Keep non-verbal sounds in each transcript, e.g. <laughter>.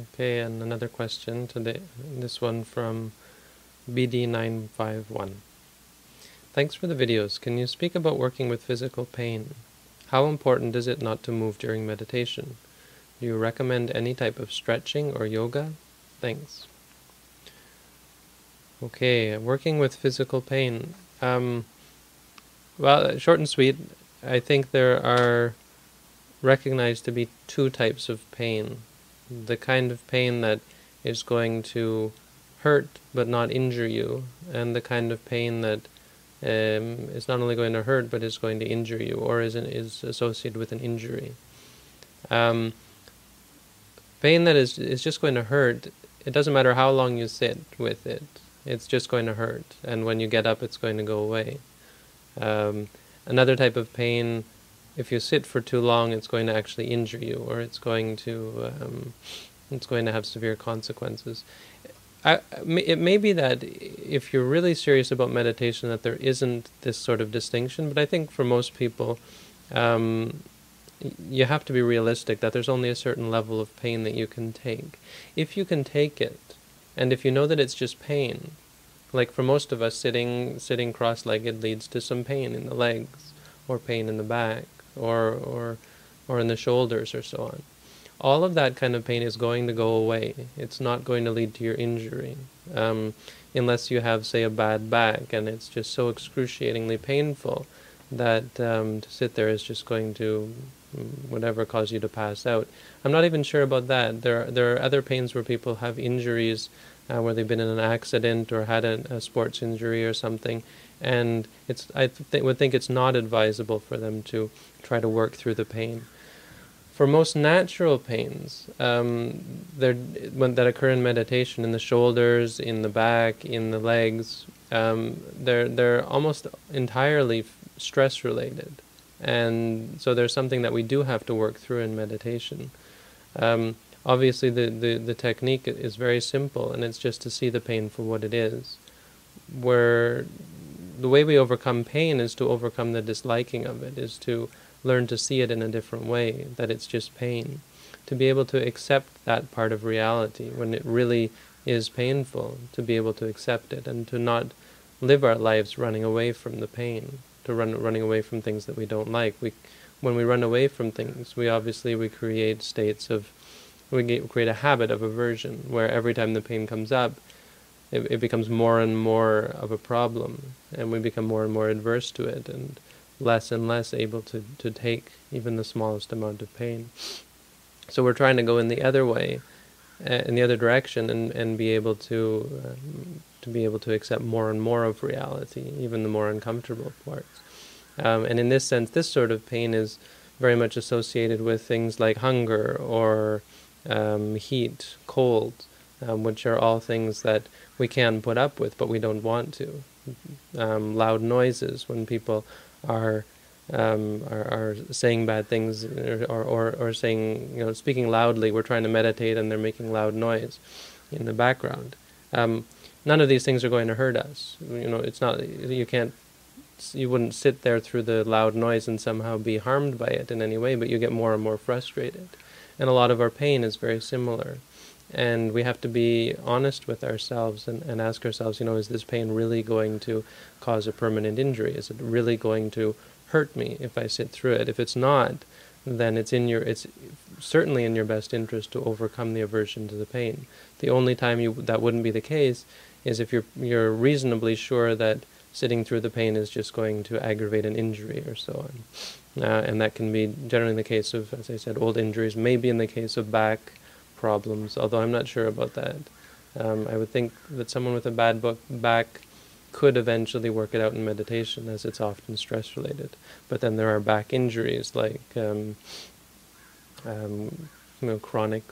Okay, and another question today. This one from BD951. Thanks for the videos. Can you speak about working with physical pain? How important is it not to move during meditation? Do you recommend any type of stretching or yoga? Thanks. Okay, working with physical pain. Um, well, short and sweet, I think there are recognized to be two types of pain the kind of pain that is going to hurt but not injure you, and the kind of pain that um, is not only going to hurt but is going to injure you or is, is associated with an injury. Um, pain that is, is just going to hurt, it doesn't matter how long you sit with it, it's just going to hurt, and when you get up, it's going to go away. Um, another type of pain if you sit for too long, it's going to actually injure you, or it's going to um, it's going to have severe consequences. I, it may be that if you're really serious about meditation, that there isn't this sort of distinction. But I think for most people, um, you have to be realistic that there's only a certain level of pain that you can take. If you can take it, and if you know that it's just pain, like for most of us, sitting sitting cross-legged leads to some pain in the legs or pain in the back or or or in the shoulders or so on. All of that kind of pain is going to go away. It's not going to lead to your injury. Um, unless you have, say, a bad back and it's just so excruciatingly painful that um, to sit there is just going to mm, whatever cause you to pass out. I'm not even sure about that. There are, there are other pains where people have injuries uh, where they've been in an accident or had a, a sports injury or something, and it's I th- would think it's not advisable for them to try to work through the pain. For most natural pains, um, when, that occur in meditation, in the shoulders, in the back, in the legs, um, they're they're almost entirely stress related, and so there's something that we do have to work through in meditation. Um, obviously, the, the the technique is very simple, and it's just to see the pain for what it is. Where the way we overcome pain is to overcome the disliking of it, is to learn to see it in a different way, that it's just pain. To be able to accept that part of reality when it really is painful, to be able to accept it and to not live our lives running away from the pain, to run running away from things that we don't like. We, when we run away from things, we obviously we create states of, we get, create a habit of aversion where every time the pain comes up, it, it becomes more and more of a problem, and we become more and more adverse to it, and less and less able to, to take even the smallest amount of pain. So we're trying to go in the other way, uh, in the other direction, and, and be able to uh, to be able to accept more and more of reality, even the more uncomfortable parts. Um, and in this sense, this sort of pain is very much associated with things like hunger or um, heat, cold, um, which are all things that we can put up with, but we don't want to. Um, loud noises when people are, um, are, are saying bad things or, or, or saying you know speaking loudly. We're trying to meditate and they're making loud noise in the background. Um, none of these things are going to hurt us. You know, it's not you can't you wouldn't sit there through the loud noise and somehow be harmed by it in any way, but you get more and more frustrated. And a lot of our pain is very similar. And we have to be honest with ourselves and, and ask ourselves, you know, is this pain really going to cause a permanent injury? Is it really going to hurt me if I sit through it? If it's not, then it's in your it's certainly in your best interest to overcome the aversion to the pain. The only time you that wouldn't be the case is if you're you're reasonably sure that sitting through the pain is just going to aggravate an injury or so on. Uh, and that can be generally in the case of, as I said, old injuries, maybe in the case of back problems, although I'm not sure about that. Um, I would think that someone with a bad back could eventually work it out in meditation, as it's often stress related. But then there are back injuries like um, um, you know chronic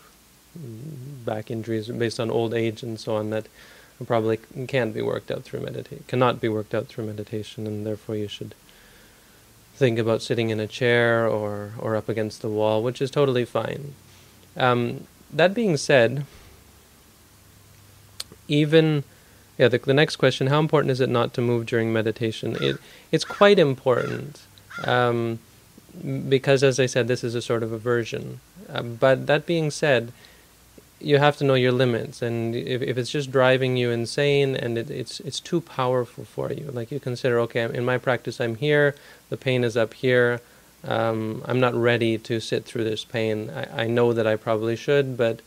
back injuries based on old age and so on that probably can't be worked out through meditation, cannot be worked out through meditation, and therefore you should think about sitting in a chair or or up against the wall, which is totally fine. Um, that being said, even yeah, the, the next question: How important is it not to move during meditation? It it's quite important um, because, as I said, this is a sort of aversion. Uh, but that being said, you have to know your limits, and if, if it's just driving you insane and it, it's it's too powerful for you, like you consider, okay, in my practice, I'm here, the pain is up here, um, I'm not ready to sit through this pain. I, I know that I probably should, but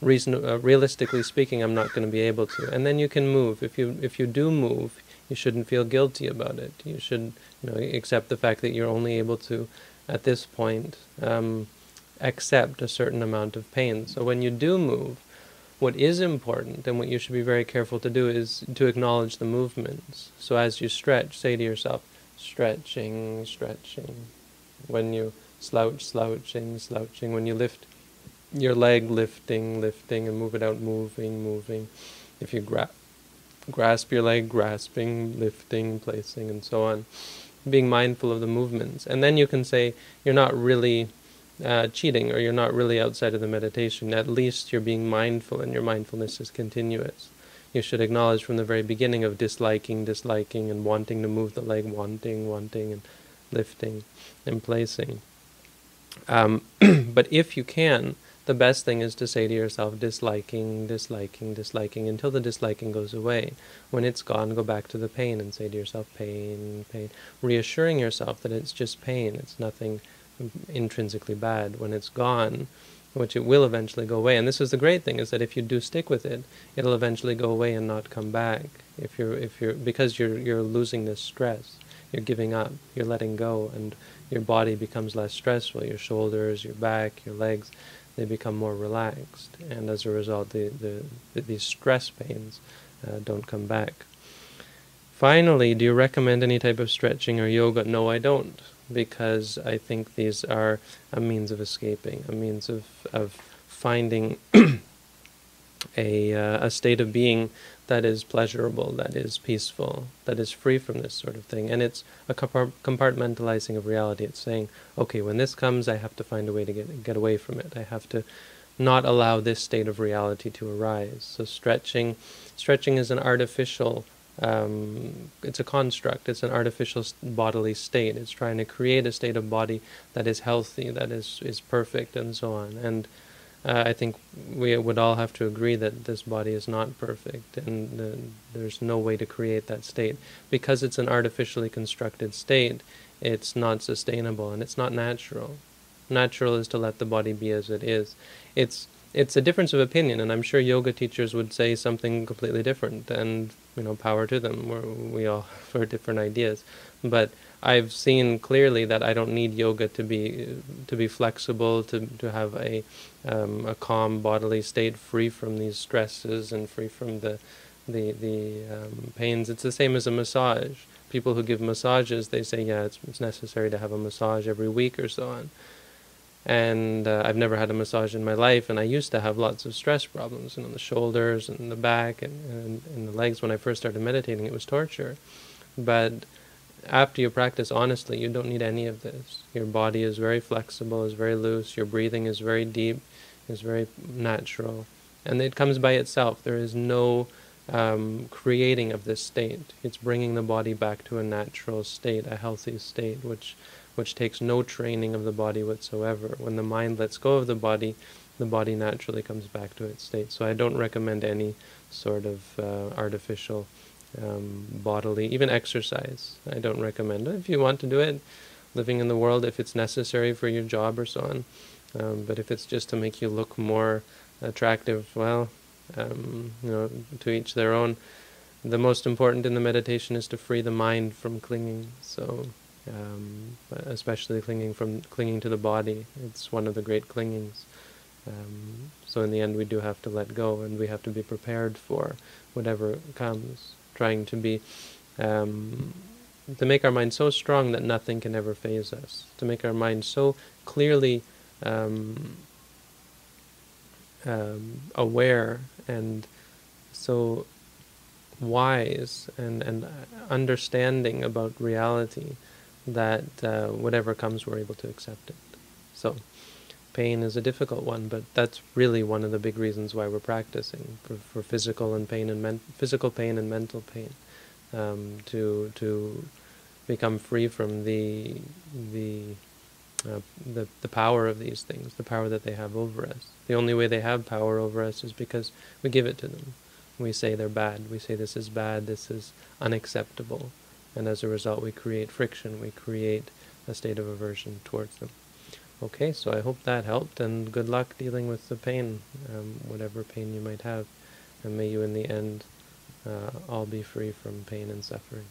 reason, uh, realistically speaking, I'm not going to be able to. And then you can move. If you if you do move, you shouldn't feel guilty about it. You should you know accept the fact that you're only able to, at this point, um, accept a certain amount of pain. So when you do move, what is important and what you should be very careful to do is to acknowledge the movements. So as you stretch, say to yourself, stretching, stretching. When you slouch, slouching, slouching. When you lift your leg, lifting, lifting, and move it out, moving, moving. If you gra- grasp your leg, grasping, lifting, placing, and so on. Being mindful of the movements. And then you can say, you're not really uh, cheating or you're not really outside of the meditation. At least you're being mindful and your mindfulness is continuous. You should acknowledge from the very beginning of disliking, disliking, and wanting to move the leg, wanting, wanting, and lifting and placing. Um, <clears throat> but if you can, the best thing is to say to yourself, disliking, disliking, disliking, until the disliking goes away. When it's gone, go back to the pain and say to yourself, pain, pain, reassuring yourself that it's just pain, it's nothing intrinsically bad. When it's gone, which it will eventually go away. And this is the great thing is that if you do stick with it, it'll eventually go away and not come back. If you're if you're because you're you're losing this stress, you're giving up, you're letting go, and your body becomes less stressful. Your shoulders, your back, your legs, they become more relaxed, and as a result, the, the, the these stress pains uh, don't come back. Finally, do you recommend any type of stretching or yoga? No, I don't because I think these are a means of escaping, a means of, of finding <clears throat> a, uh, a state of being that is pleasurable, that is peaceful, that is free from this sort of thing. And it's a compartmentalizing of reality. It's saying, okay, when this comes, I have to find a way to get, get away from it. I have to not allow this state of reality to arise. So stretching, stretching is an artificial um, it's a construct, it's an artificial bodily state. It's trying to create a state of body that is healthy, that is, is perfect, and so on. And uh, I think we would all have to agree that this body is not perfect, and there's no way to create that state. Because it's an artificially constructed state, it's not sustainable and it's not natural. Natural is to let the body be as it is. It's it's a difference of opinion, and I'm sure yoga teachers would say something completely different, and you know, power to them. We're, we all <laughs> for different ideas, but I've seen clearly that I don't need yoga to be to be flexible, to to have a um, a calm bodily state, free from these stresses and free from the the the um, pains. It's the same as a massage. People who give massages, they say, yeah, it's, it's necessary to have a massage every week or so on and uh, I've never had a massage in my life, and I used to have lots of stress problems, you know, the shoulders and the back and, and, and the legs. When I first started meditating, it was torture. But after you practice honestly, you don't need any of this. Your body is very flexible, is very loose. Your breathing is very deep, is very natural, and it comes by itself. There is no um, creating of this state. It's bringing the body back to a natural state, a healthy state, which which takes no training of the body whatsoever. When the mind lets go of the body, the body naturally comes back to its state. So I don't recommend any sort of uh, artificial um, bodily, even exercise. I don't recommend it. If you want to do it, living in the world, if it's necessary for your job or so on. Um, but if it's just to make you look more attractive, well, um, you know, to each their own. The most important in the meditation is to free the mind from clinging. So um, especially clinging from clinging to the body. It's one of the great clingings. Um, so in the end, we do have to let go, and we have to be prepared for whatever comes. Trying to be um, to make our mind so strong that nothing can ever phase us. To make our mind so clearly um, um, aware and so wise and, and understanding about reality that uh, whatever comes, we're able to accept it. So, pain is a difficult one, but that's really one of the big reasons why we're practicing for, for physical and pain and men- physical pain and mental pain, um, to to become free from the the uh, the the power of these things, the power that they have over us. The only way they have power over us is because we give it to them. We say they're bad. We say this is bad. This is unacceptable, and as a result, we create friction. We create a state of aversion towards them. Okay, so I hope that helped, and good luck dealing with the pain, um, whatever pain you might have, and may you in the end uh, all be free from pain and suffering.